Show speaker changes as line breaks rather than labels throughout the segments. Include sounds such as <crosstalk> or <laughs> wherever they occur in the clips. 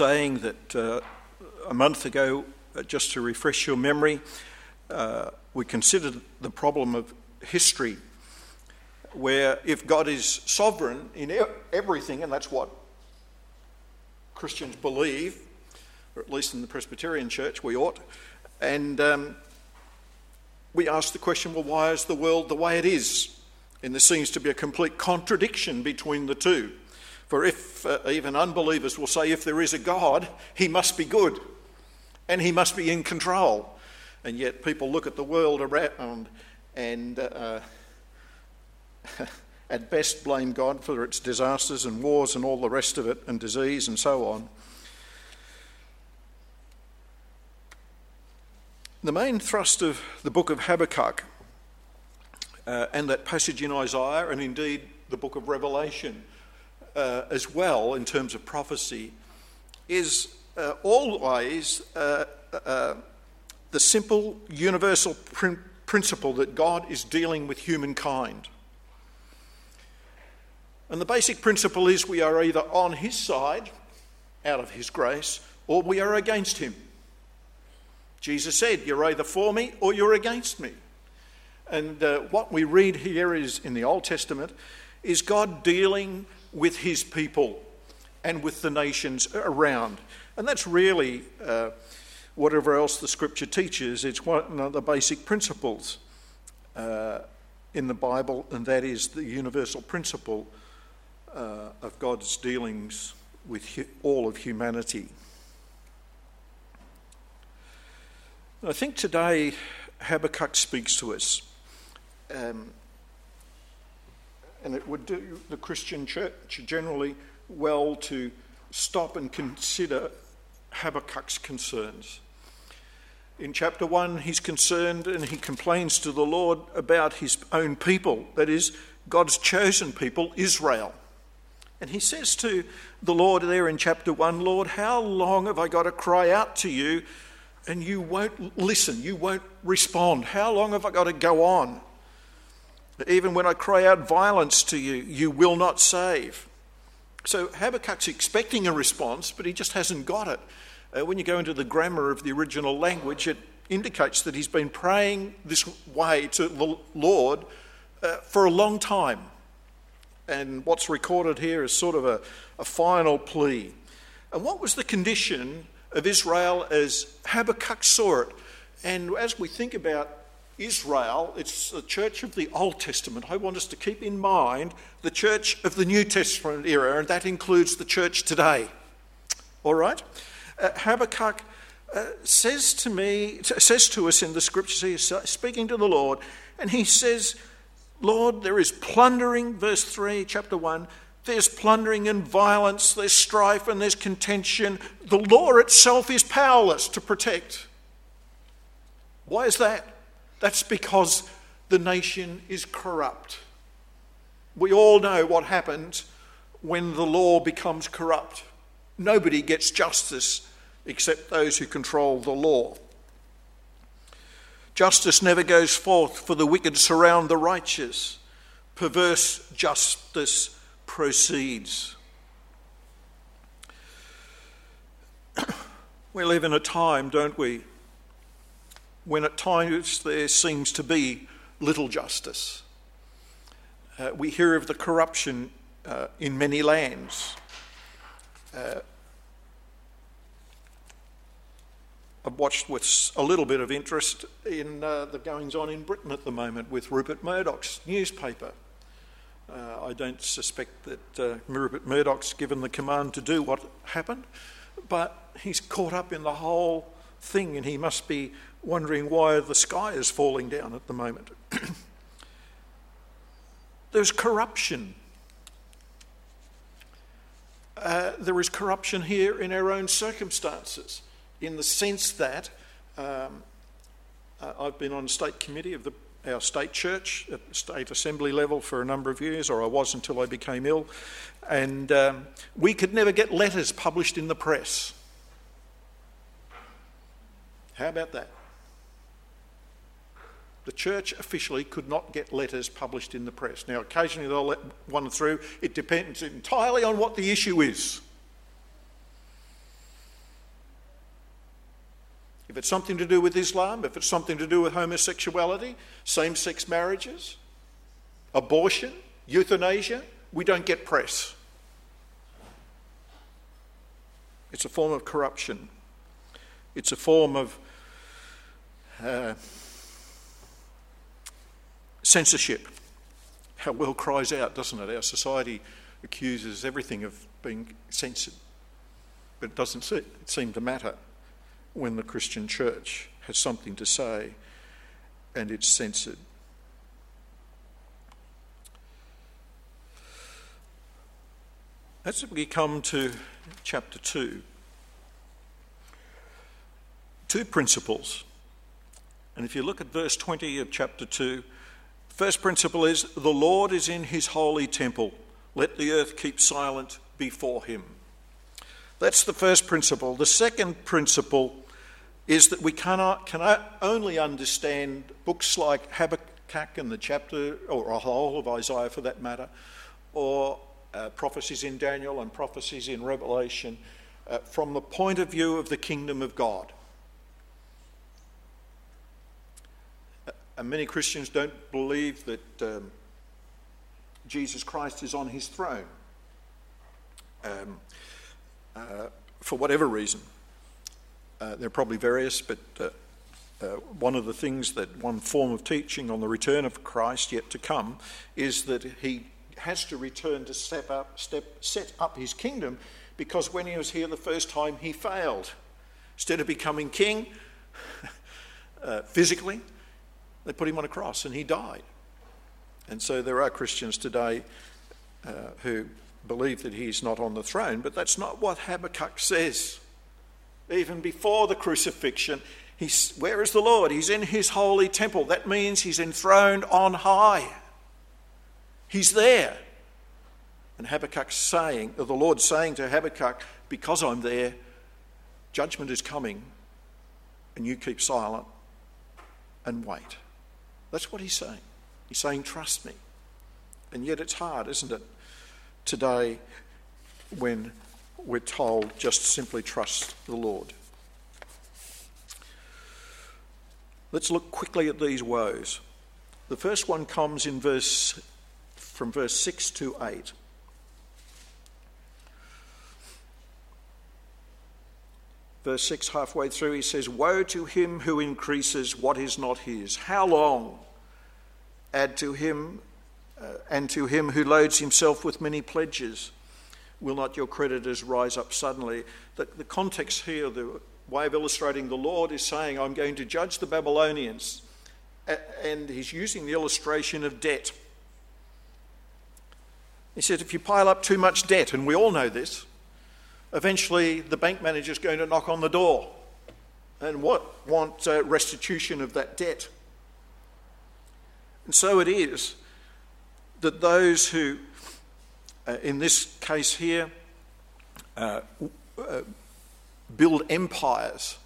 saying that uh, a month ago, uh, just to refresh your memory, uh, we considered the problem of history, where if God is sovereign in everything, and that's what Christians believe, or at least in the Presbyterian Church, we ought, and um, we ask the question well, why is the world the way it is? And there seems to be a complete contradiction between the two. For if uh, even unbelievers will say, if there is a God, he must be good and he must be in control. And yet people look at the world around and uh, <laughs> at best blame God for its disasters and wars and all the rest of it, and disease and so on. The main thrust of the book of Habakkuk uh, and that passage in Isaiah, and indeed the book of Revelation uh, as well, in terms of prophecy, is uh, always uh, uh, the simple universal pr- principle that God is dealing with humankind. And the basic principle is we are either on His side, out of His grace, or we are against Him. Jesus said, You're either for me or you're against me. And uh, what we read here is in the Old Testament is God dealing with his people and with the nations around. And that's really uh, whatever else the scripture teaches. It's one of the basic principles uh, in the Bible, and that is the universal principle uh, of God's dealings with all of humanity. I think today Habakkuk speaks to us. Um, and it would do the Christian church generally well to stop and consider Habakkuk's concerns. In chapter 1, he's concerned and he complains to the Lord about his own people, that is, God's chosen people, Israel. And he says to the Lord there in chapter 1, Lord, how long have I got to cry out to you and you won't listen, you won't respond. How long have I got to go on? Even when I cry out violence to you, you will not save. So Habakkuk's expecting a response, but he just hasn't got it. Uh, when you go into the grammar of the original language, it indicates that he's been praying this way to the Lord uh, for a long time. And what's recorded here is sort of a, a final plea. And what was the condition of Israel as Habakkuk saw it. And as we think about Israel, it's the church of the Old Testament. I want us to keep in mind the church of the New Testament era, and that includes the church today. All right? Uh, Habakkuk uh, says to me, says to us in the scriptures, he is speaking to the Lord, and he says, Lord, there is plundering, verse 3, chapter 1, there's plundering and violence, there's strife and there's contention. The law itself is powerless to protect. Why is that? That's because the nation is corrupt. We all know what happens when the law becomes corrupt. Nobody gets justice except those who control the law. Justice never goes forth, for the wicked surround the righteous. Perverse justice proceeds. <clears throat> we live in a time, don't we, when at times there seems to be little justice. Uh, we hear of the corruption uh, in many lands. Uh, I've watched with a little bit of interest in uh, the goings on in Britain at the moment with Rupert Murdoch's newspaper. Uh, I don't suspect that uh, Rupert Murdoch's given the command to do what happened, but he's caught up in the whole thing and he must be wondering why the sky is falling down at the moment. <clears throat> There's corruption. Uh, there is corruption here in our own circumstances, in the sense that um, uh, I've been on state committee of the our state church at state assembly level for a number of years, or I was until I became ill, and um, we could never get letters published in the press. How about that? The church officially could not get letters published in the press. Now, occasionally they'll let one through. It depends entirely on what the issue is. if it's something to do with Islam, if it's something to do with homosexuality, same sex marriages, abortion, euthanasia, we don't get press. It's a form of corruption. It's a form of uh, censorship. How well cries out, doesn't it? Our society accuses everything of being censored. But it doesn't seem to matter when the Christian church has something to say and it's censored. As we come to chapter 2, two principles. And if you look at verse 20 of chapter 2, first principle is the Lord is in his holy temple. Let the earth keep silent before him. That's the first principle. The second principle is that we cannot, can only understand books like Habakkuk and the chapter, or a whole of Isaiah for that matter, or uh, prophecies in Daniel and prophecies in Revelation, uh, from the point of view of the kingdom of God. And many Christians don't believe that um, Jesus Christ is on his throne. Um, uh, for whatever reason. Uh, there are probably various, but uh, uh, one of the things that one form of teaching on the return of Christ yet to come is that he has to return to step up, step, set up his kingdom because when he was here the first time he failed. Instead of becoming king <laughs> uh, physically, they put him on a cross and he died. And so there are Christians today uh, who believe that he's not on the throne, but that's not what Habakkuk says. Even before the crucifixion, he's, where is the Lord? He's in his holy temple. That means he's enthroned on high. He's there. And Habakkuk's saying, the Lord saying to Habakkuk, because I'm there, judgment is coming, and you keep silent and wait. That's what he's saying. He's saying, trust me. And yet it's hard, isn't it? today when we're told just simply trust the Lord. Let's look quickly at these woes. The first one comes in verse from verse 6 to 8. Verse 6, halfway through, he says, Woe to him who increases what is not his. How long? Add to him uh, and to him who loads himself with many pledges, will not your creditors rise up suddenly? The, the context here, the way of illustrating the Lord is saying, I'm going to judge the Babylonians. And he's using the illustration of debt. He said, if you pile up too much debt, and we all know this, eventually the bank manager is going to knock on the door and what, want uh, restitution of that debt. And so it is that those who, uh, in this case here, uh, uh, build empires,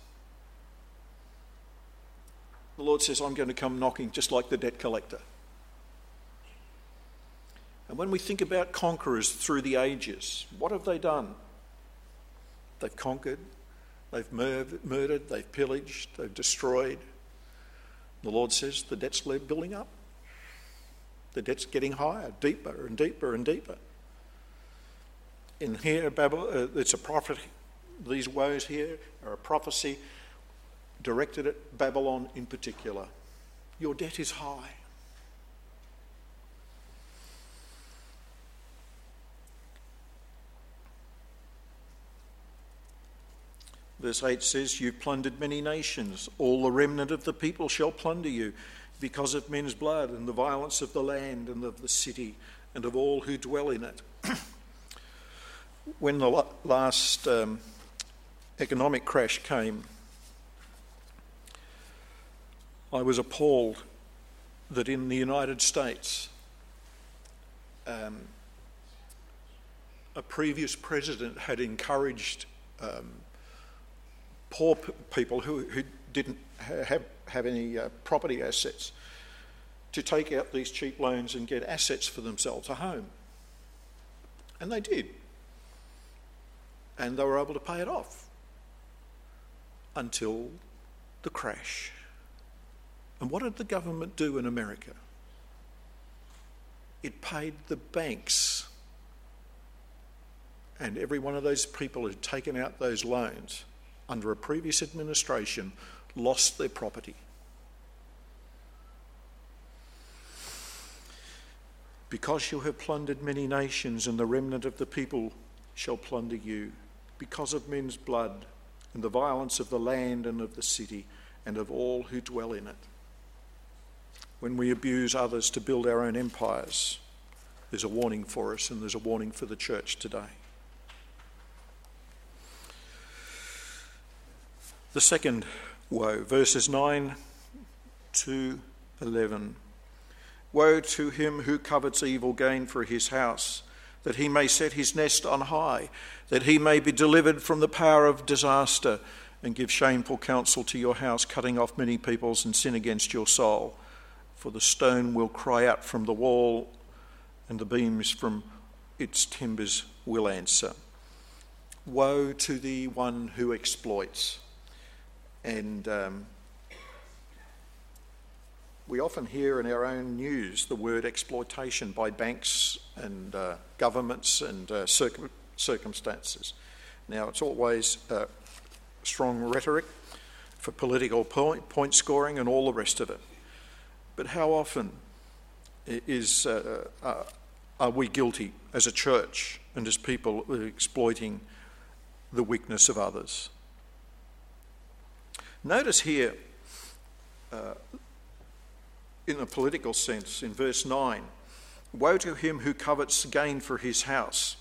the Lord says, I'm going to come knocking just like the debt collector. And when we think about conquerors through the ages, what have they done? They've conquered, they've mur- murdered, they've pillaged, they've destroyed. The Lord says the debt's building up. The debt's getting higher, deeper and deeper and deeper. In here, Babylon, uh, it's a prophet. These woes here are a prophecy directed at Babylon in particular. Your debt is high. Verse 8 says, You've plundered many nations. All the remnant of the people shall plunder you because of men's blood and the violence of the land and of the city and of all who dwell in it. <clears throat> when the last um, economic crash came, I was appalled that in the United States, um, a previous president had encouraged um, poor people who, who didn't have have any uh, property assets to take out these cheap loans and get assets for themselves, a home. And they did. And they were able to pay it off until the crash. And what did the government do in America? It paid the banks. And every one of those people who'd taken out those loans under a previous administration lost their property. Because you have plundered many nations, and the remnant of the people shall plunder you, because of men's blood, and the violence of the land and of the city, and of all who dwell in it. When we abuse others to build our own empires, there's a warning for us, and there's a warning for the church today. The second woe, verses 9 to 11. Woe to him who covets evil gain for his house, that he may set his nest on high, that he may be delivered from the power of disaster, and give shameful counsel to your house, cutting off many peoples and sin against your soul. For the stone will cry out from the wall, and the beams from its timbers will answer. Woe to the one who exploits. And um, we often hear in our own news the word exploitation by banks and uh, governments and uh, circum- circumstances. Now, it's always uh, strong rhetoric for political point, point, scoring and all the rest of it. But how often is, uh, uh, are we guilty as a church and as people exploiting the weakness of others? Notice here uh, in a political sense in verse 9 Woe to him who covets gain for his house.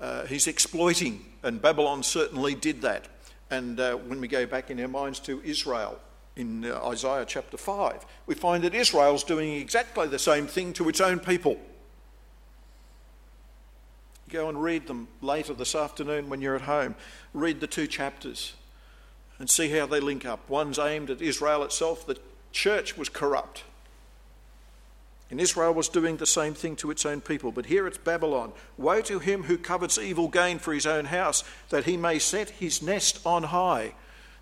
Uh, he's exploiting, and Babylon certainly did that. And uh, when we go back in our minds to Israel in uh, Isaiah chapter 5, we find that Israel's doing exactly the same thing to its own people. Go and read them later this afternoon when you're at home. Read the two chapters and see how they link up. One's aimed at Israel itself, the church was corrupt. And Israel was doing the same thing to its own people. But here it's Babylon. Woe to him who covets evil gain for his own house, that he may set his nest on high.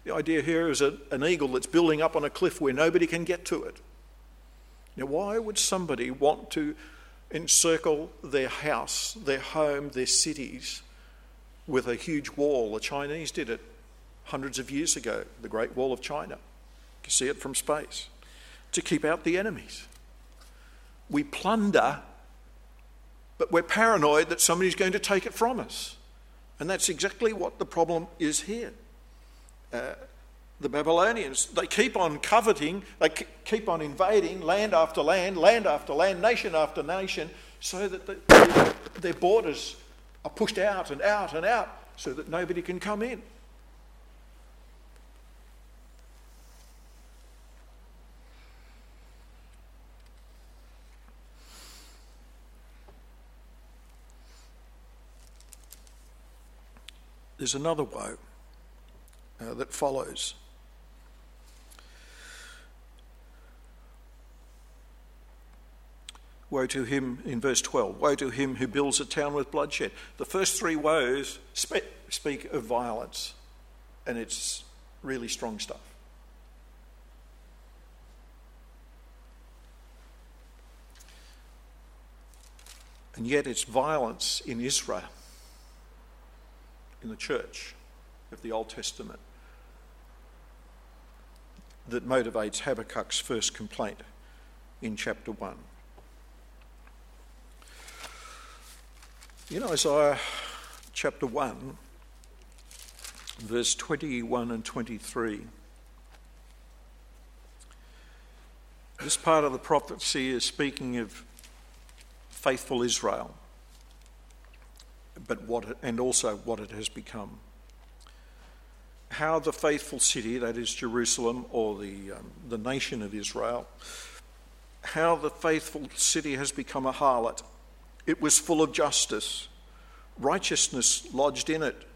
The idea here is a, an eagle that's building up on a cliff where nobody can get to it. Now, why would somebody want to encircle their house, their home, their cities with a huge wall? The Chinese did it hundreds of years ago, the Great Wall of China. You can see it from space. To keep out the enemies we plunder, but we're paranoid that somebody's going to take it from us. And that's exactly what the problem is here. Uh, the Babylonians, they keep on coveting, they keep on invading land after land, land after land, nation after nation, so that the, their borders are pushed out and out and out so that nobody can come in. There's another woe uh, that follows. Woe to him in verse 12. Woe to him who builds a town with bloodshed. The first three woes spe- speak of violence, and it's really strong stuff. And yet, it's violence in Israel in the church of the Old Testament that motivates Habakkuk's first complaint in chapter 1. In Isaiah chapter 1, verse 21 and 23, this part of the prophecy is speaking of faithful Israel but what it, and also what it has become. How the faithful city, that is Jerusalem or the, um, the nation of Israel, how the faithful city has become a harlot. It was full of justice, righteousness lodged in it,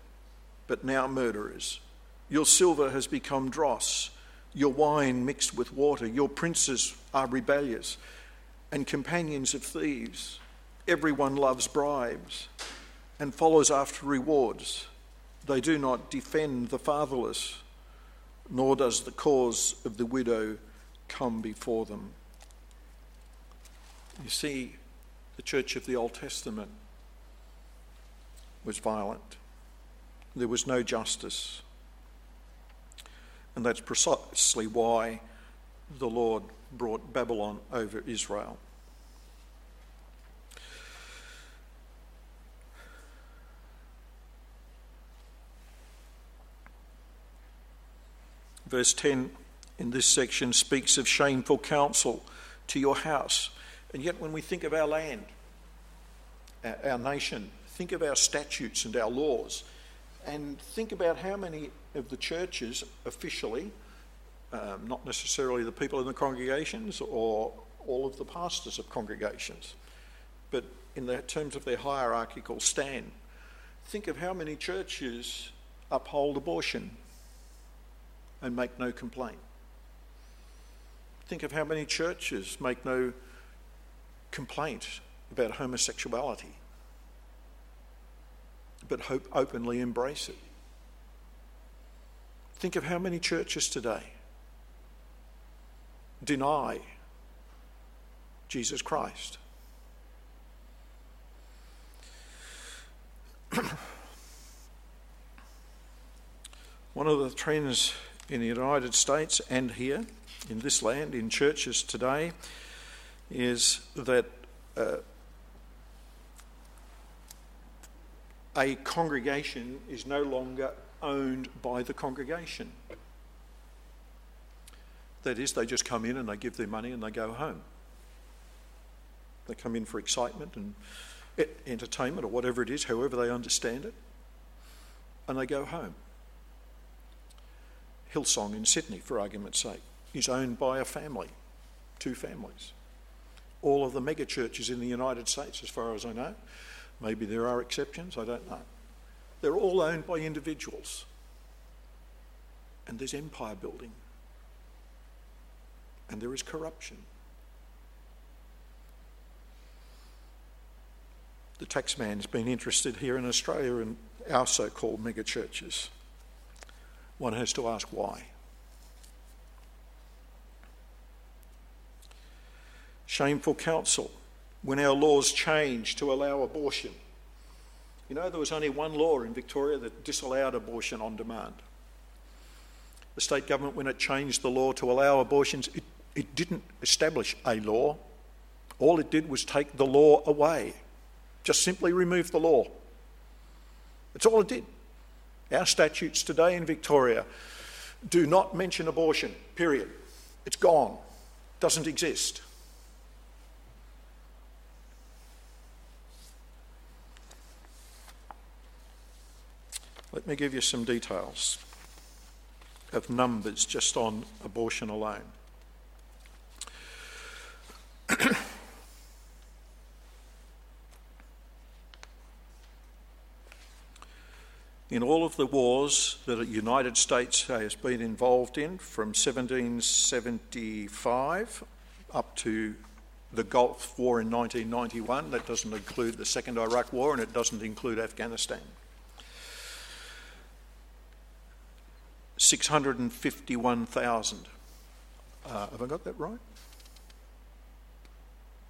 but now murderers. Your silver has become dross, your wine mixed with water, your princes are rebellious and companions of thieves. Everyone loves bribes and follows after rewards. They do not defend the fatherless. nor does the cause of the widow come before them. You see, the church of the Old Testament was violent. There was no justice. And that's precisely why the Lord brought Babylon over Israel. Verse 10 in this section speaks of shameful counsel to your house. And yet, when we think of our land, our, nation, think of our statutes and our laws, and think about how many of the churches officially, um, not necessarily the people in the congregations or all of the pastors of congregations, but in the terms of their hierarchical stand, think of how many churches uphold abortion and make no complaint. Think of how many churches make no complaint about homosexuality, but hope openly embrace it. Think of how many churches today deny Jesus Christ. <clears throat> One of the trends in the United States and here in this land, in churches today, is that uh, a congregation is no longer owned by the congregation. That is, they just come in and they give their money and they go home. They come in for excitement and entertainment or whatever it is, however they understand it, and they go home. Hillsong in Sydney, for argument's sake, is owned by a family, two families. All of the mega churches in the United States, as far as I know, maybe there are exceptions, I don't know. They're all owned by individuals. And there's empire building. And there is corruption. The taxman's been interested here in Australia in our so called mega churches one has to ask why. Shameful counsel when our laws changed to allow abortion. You know, there was only one law in Victoria that disallowed abortion on demand. The state government, when it changed the law to allow abortions, it, it didn't establish a law. All it did was take the law away, just simply remove the law. That's all it did. Our statutes today in Victoria do not mention abortion, period. It's gone, doesn't exist. Let me give you some details of numbers just on abortion alone. <clears throat> in all of the wars that the United States has been involved in from 1775 up to the Gulf War in 1991, that doesn't include the Second Iraq War and it doesn't include Afghanistan. 651,000. Uh, have I got that right?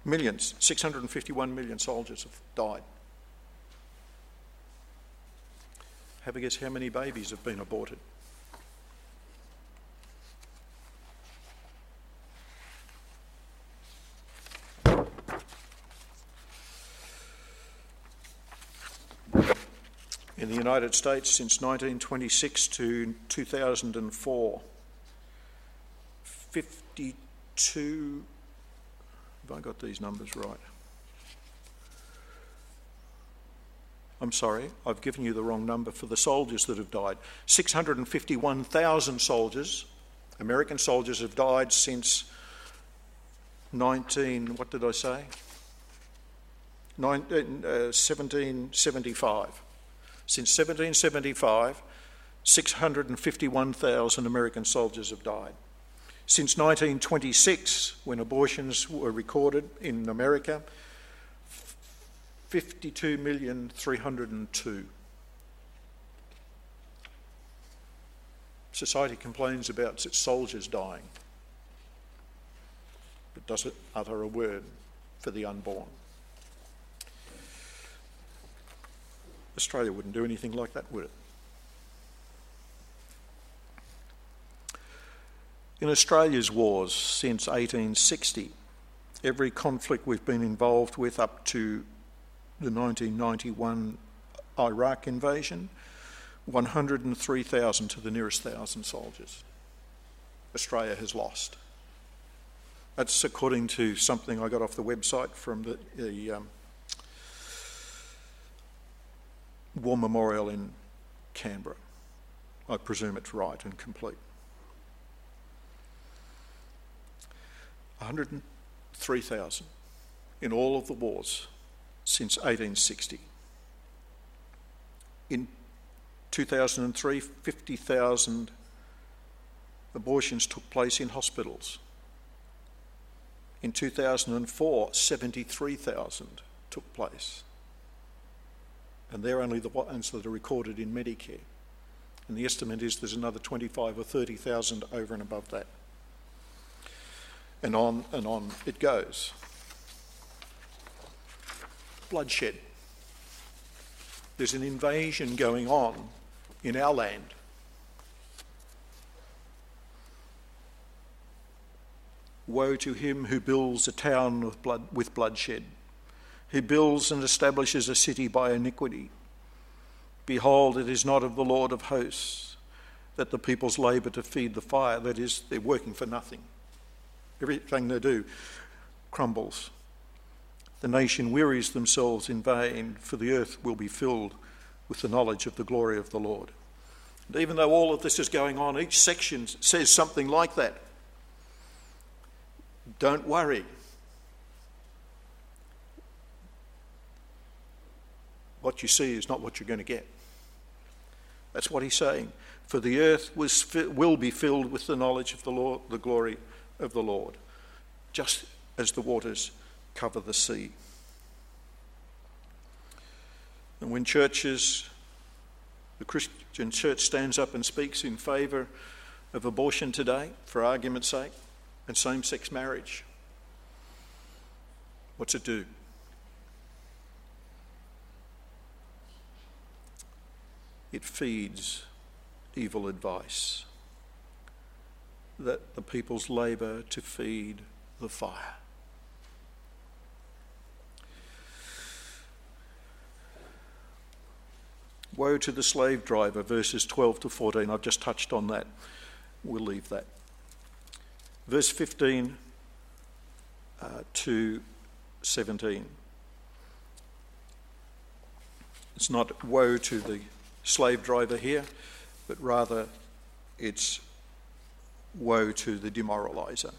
Millions. 651 million soldiers have died. Have a guess how many babies have been aborted? In the United States since 1926 to 2004, 52. Have I got these numbers right? I'm sorry, I've given you the wrong number for the soldiers that have died. 651,000 soldiers, American soldiers, have died since 19, what did I say? Nine, uh, 1775. Since 1775, 651,000 American soldiers have died. Since 1926, when abortions were recorded in America, 52,302. Society complains about its soldiers dying, but doesn't utter a word for the unborn. Australia wouldn't do anything like that, would it? In Australia's wars since 1860, every conflict we've been involved with up to the 1991 Iraq invasion, 103,000 to the nearest thousand soldiers. Australia has lost. That's according to something I got off the website from the, the um, War Memorial in Canberra. I presume it's right and complete. 103,000 in all of the wars since 1860. In 2003, 50,000 abortions took place in hospitals. In 2004, 73,000 took place. And they're only the ones that are recorded in Medicare. And the estimate is there's another 25 or 30,000 over and above that. And on and on it goes. Bloodshed. There's an invasion going on in our land. Woe to him who builds a town with, blood, with bloodshed, who builds and establishes a city by iniquity. Behold, it is not of the Lord of hosts that the peoples labour to feed the fire. That is, they're working for nothing. Everything they do crumbles. The nation wearies themselves in vain, for the earth will be filled with the knowledge of the glory of the Lord. And even though all of this is going on, each section says something like that. Don't worry. What you see is not what you're going to get. That's what he's saying. For the earth was, will be filled with the knowledge of the Lord, the glory of the Lord, just as the waters cover the sea. And when churches, the Christian church stands up and speaks in favour of abortion today, for argument's sake, and same sex marriage, what's it do? It feeds evil advice that the peoples labour to feed the fire. Woe to the slave driver, verses 12 to 14. I've just touched on that. We'll leave that. Verse 15 uh, to 17. It's not woe to the slave driver here, but rather it's woe to the demoralizer.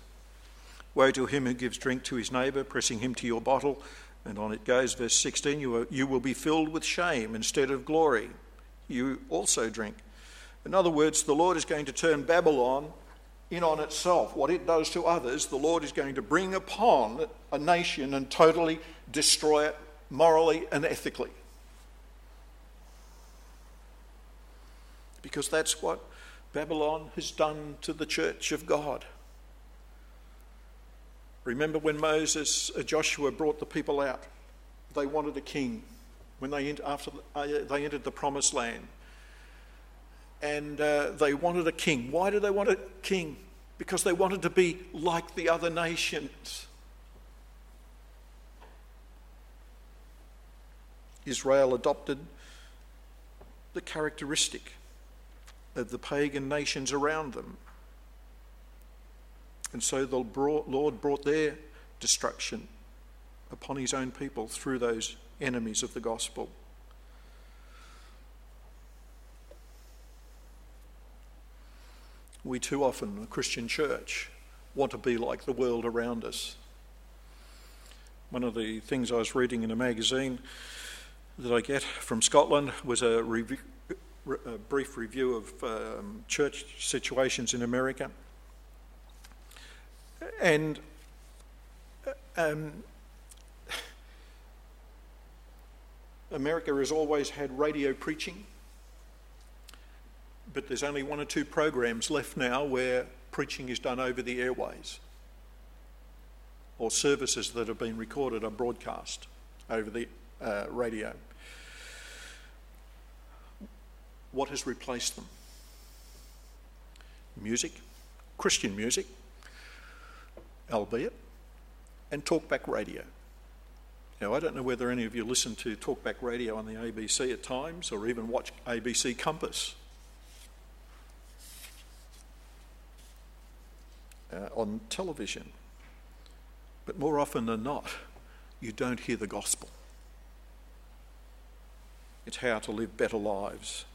Woe to him who gives drink to his neighbour, pressing him to your bottle and on it goes, verse 16 you, are, you will be filled with shame instead of glory. You also drink. In other words, the Lord is going to turn Babylon in on itself. What it does to others, the Lord is going to bring upon a nation and totally destroy it morally and ethically. Because that's what Babylon has done to the church of God. Remember when Moses, uh, Joshua brought the people out? They wanted a king when they, after uh, they entered the promised land. And uh, they wanted a king. Why did they want a king? Because they wanted to be like the other nations. Israel adopted the characteristic of the pagan nations around them. And so the Lord brought their destruction upon his own people through those enemies of the gospel. We too often, a Christian church, want to be like the world around us. One of the things I was reading in a magazine that I get from Scotland was a, review, a brief review of um, church situations in America. And um, America has always had radio preaching, but there's only one or two programs left now where preaching is done over the airways or services that have been recorded are broadcast over the uh, radio. What has replaced them? Music, Christian music, albeit, and talkback radio. Now, I don't know whether any of you listen to talkback radio on the ABC at times or even watch ABC Compass. Uh, on television. But more often than not, you don't hear the gospel. It's how to live better lives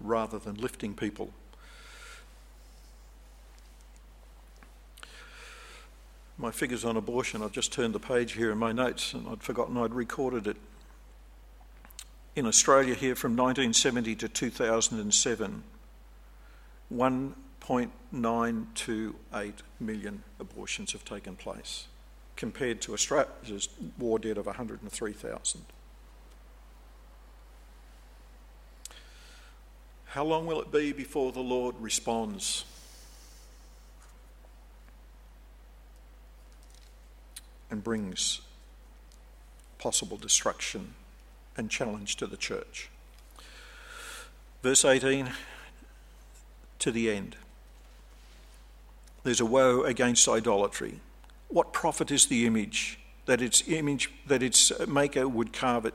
rather than lifting people. My figures on abortion, I've just turned the page here in my notes and I'd forgotten I'd recorded it. In Australia, here from 1970 to 2007, 1.928 million abortions have taken place, compared to Australia's war debt of 103,000. How long will it be before the Lord responds? And brings possible destruction and challenge to the church. Verse 18 to the end. There's a woe against idolatry. What profit is the image that its image that its maker would carve it?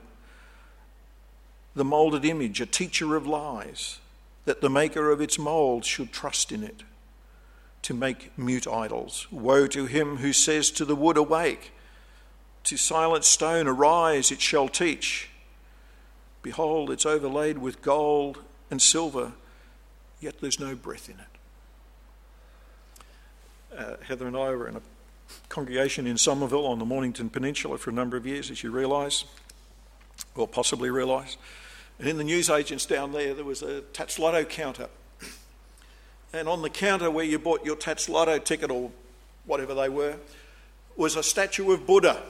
The molded image, a teacher of lies that the maker of its mould should trust in it to make mute idols. Woe to him who says to the wood, Awake, to silent stone, Arise, it shall teach. Behold, it's overlaid with gold and silver, yet there's no breath in it. Uh, Heather and I were in a congregation in Somerville on the Mornington Peninsula for a number of years, as you realise, or possibly realise. And in the newsagents down there, there was a Tattslotto counter. And on the counter where you bought your Tattslotto ticket or whatever they were, was a statue of Buddha.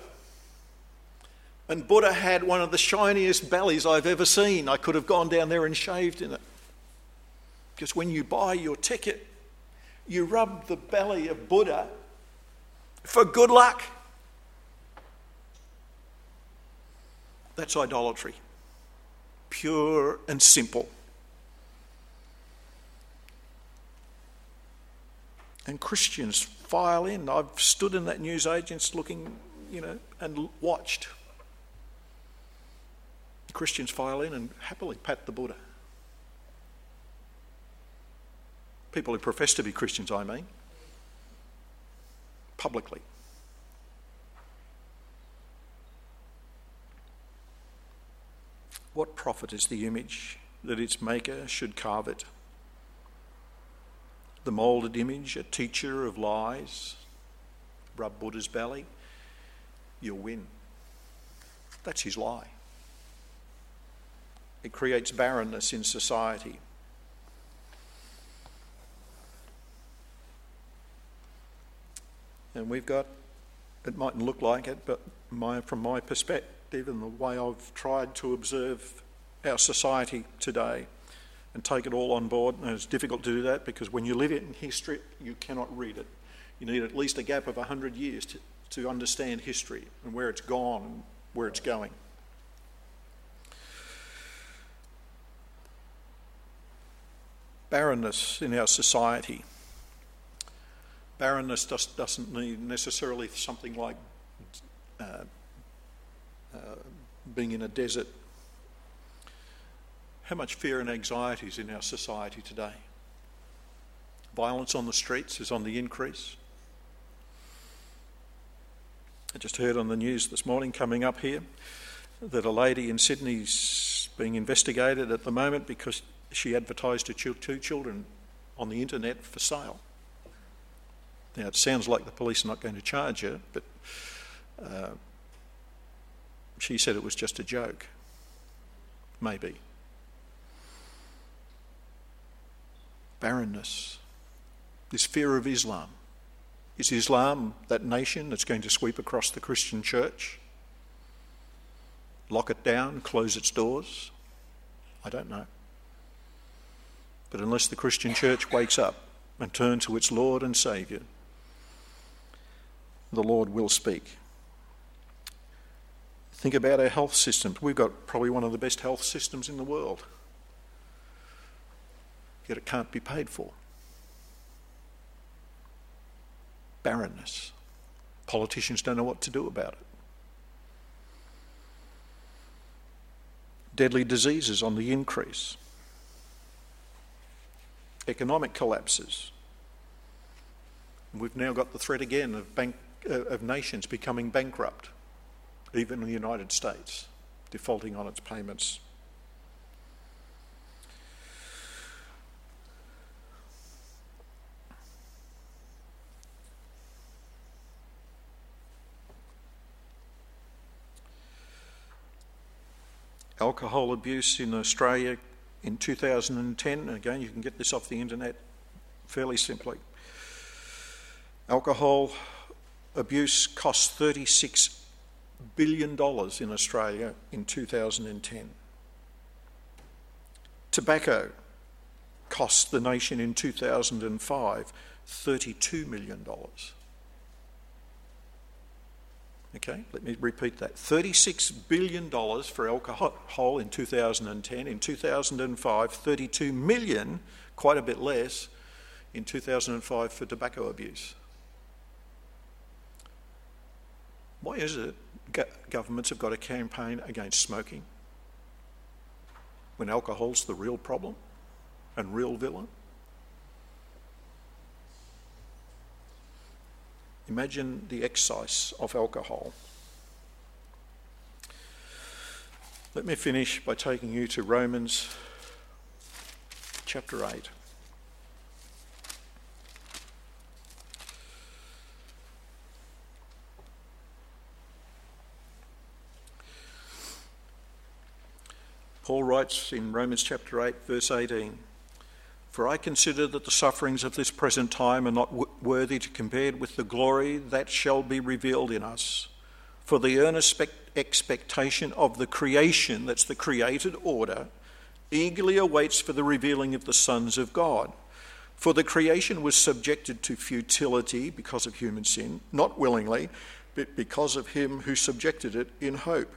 And Buddha had one of the shiniest bellies I've ever seen. I could have gone down there and shaved in it. Because when you buy your ticket, you rub the belly of Buddha for good luck. That's idolatry pure and simple. And Christians file in. I've stood in that newsagents looking, you know, and watched. Christians file in and happily pat the Buddha. People who profess to be Christians, I mean, publicly. What profit is the image that its maker should carve it? The moulded image, a teacher of lies, rub Buddha's belly, you'll win. That's his lie. It creates barrenness in society. And we've got, it mightn't look like it, but my, from my perspective, and the way I've tried to observe our society today and take it all on board. And it's difficult to do that because when you live it in history, you cannot read it. You need at least a gap of 100 years to, to understand history and where it's gone and where it's going. Barrenness in our society. Barrenness just doesn't mean necessarily something like uh, uh, being in a desert. How much fear and anxiety is in our society today? Violence on the streets is on the increase. I just heard on the news this morning coming up here that a lady in Sydney's being investigated at the moment because she advertised her two children on the internet for sale. Now, it sounds like the police are not going to charge her, but uh, she said it was just a joke. Maybe. Barrenness. This fear of Islam. Is Islam that nation that's going to sweep across the Christian church? Lock it down, close its doors? I don't know. But unless the Christian church wakes up and turns to its Lord and Saviour, the Lord will speak. Think about our health systems. We've got probably one of the best health systems in the world, yet it can't be paid for. Barrenness. Politicians don't know what to do about it. Deadly diseases on the increase. Economic collapses. We've now got the threat again of, bank, uh, of nations becoming bankrupt, even the United States, defaulting on its payments. Alcohol abuse in Australia in 2010, again, you can get this off the internet fairly simply. Alcohol abuse cost $36 billion in Australia in 2010. Tobacco cost the nation in 2005 $32 million. Okay, let me repeat that. $36 billion for alcohol in 2010. In 2005, 32 million, quite a bit less, in 2005 for tobacco abuse. Why is it governments have got a campaign against smoking when alcohol's the real problem and real villain? Imagine the excise of alcohol. Let me finish by taking you to Romans chapter 8. Paul writes in Romans chapter 8, verse 18 For I consider that the sufferings of this present time are not worthy to compare with the glory that shall be revealed in us. For the earnest expectation of the creation, that's the created order, eagerly awaits for the revealing of the sons of God. For the creation was subjected to futility because of human sin, not willingly, but because of him who subjected it in hope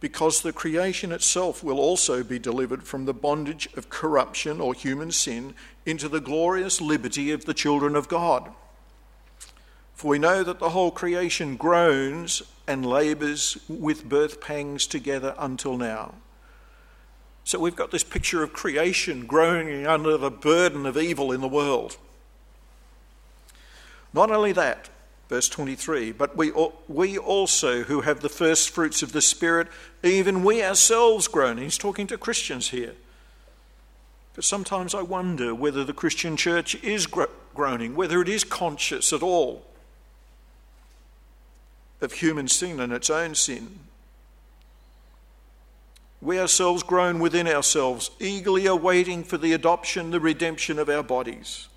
because the creation itself will also be delivered from the bondage of corruption or human sin into the glorious liberty of the children of God. For we know that the whole creation groans and labours with birth pangs together until now. So we've got this picture of creation groaning under the burden of evil in the world. Not only that, Verse 23 But we, we also, who have the first fruits of the Spirit, even we ourselves groan. He's talking to Christians here. But sometimes I wonder whether the Christian church is groaning, whether it is conscious at all of human sin and its own sin. We ourselves groan within ourselves, eagerly awaiting for the adoption, the redemption of our bodies.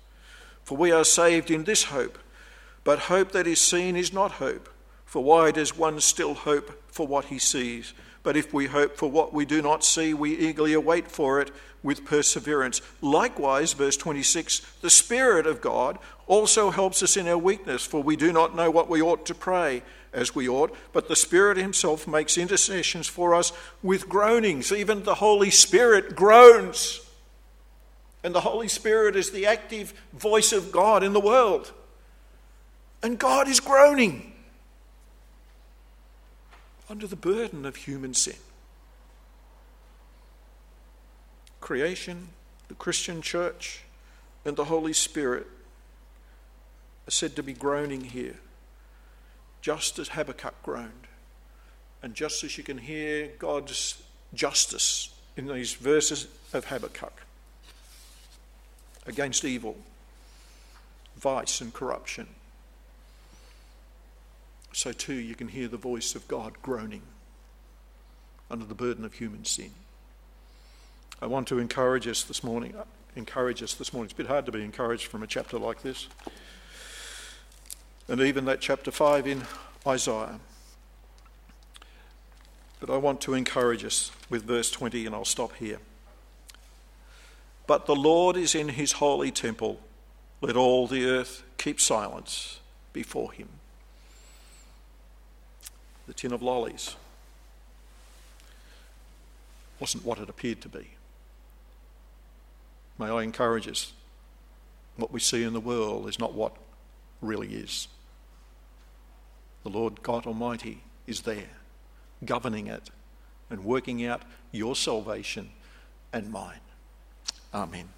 For we are saved in this hope. But hope that is seen is not hope. For why does one still hope for what he sees? But if we hope for what we do not see, we eagerly await for it with perseverance. Likewise, verse 26 the Spirit of God also helps us in our weakness, for we do not know what we ought to pray as we ought, but the Spirit Himself makes intercessions for us with groanings. Even the Holy Spirit groans. And the Holy Spirit is the active voice of God in the world. And God is groaning under the burden of human sin. Creation, the Christian church, and the Holy Spirit are said to be groaning here, just as Habakkuk groaned. And just as you can hear God's justice in these verses of Habakkuk against evil, vice, and corruption so too you can hear the voice of God groaning under the burden of human sin. I want to encourage us this morning. Encourage us this morning. It's a bit hard to be encouraged from a chapter like this. And even that chapter 5 in Isaiah. But I want to encourage us with verse 20, and I'll stop here. But the Lord is in his holy temple. Let all the earth keep silence before him. The tin of lollies wasn't what it appeared to be. May I encourage us what we see in the world is not what really is. The Lord God Almighty is there, governing it and working out your salvation and mine. Amen.